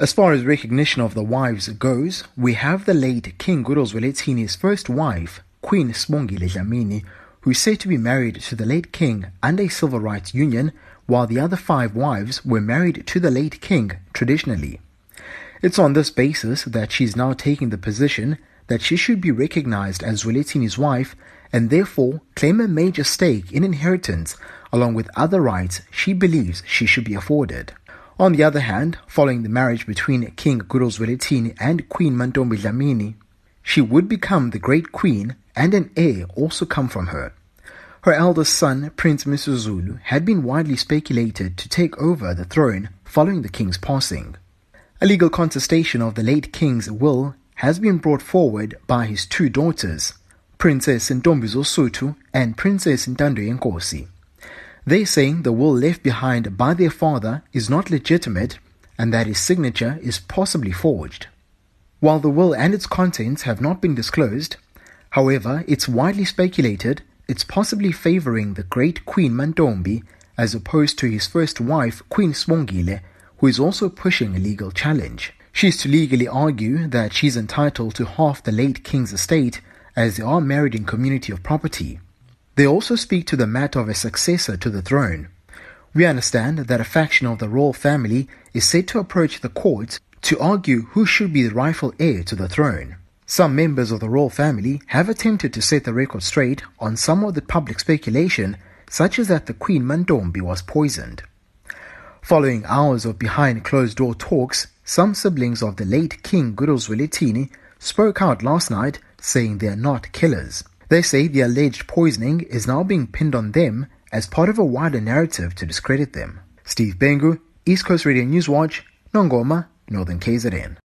As far as recognition of the wives goes, we have the late King Gudozwe first wife, Queen Sibongile Dlamini, who is said to be married to the late king under a civil rights union, while the other five wives were married to the late king traditionally. It's on this basis that she is now taking the position that she should be recognized as Zwelithini's wife and therefore claim a major stake in inheritance along with other rights she believes she should be afforded. On the other hand, following the marriage between King Goodwill Zwelithini and Queen Mantombi Dlamini, she would become the great queen and an heir also come from her. Her eldest son, Prince Misuzulu, had been widely speculated to take over the throne following the king's passing. A legal contestation of the late king's will has been brought forward by his two daughters, Princess Ntombizo and Princess Ntando Yenkosi. They saying the will left behind by their father is not legitimate and that his signature is possibly forged. While the will and its contents have not been disclosed, however, it's widely speculated it's possibly favoring the great Queen Mantombi as opposed to his first wife, Queen Sibongile, who is also pushing a legal challenge. She's to legally argue that she's entitled to half the late king's estate as they are married in community of property. They also speak to the matter of a successor to the throne. We understand that a faction of the royal family is said to approach the court to argue who should be the rightful heir to the throne. Some members of the royal family have attempted to set the record straight on some of the public speculation, such as that the Queen Mantombi was poisoned. Following hours of behind closed door talks, some siblings of the late King Gudozwe spoke out last night saying they are not killers. They say the alleged poisoning is now being pinned on them as part of a wider narrative to discredit them. Steve Bhengu, East Coast Radio News Watch, Nongoma, Northern KZN.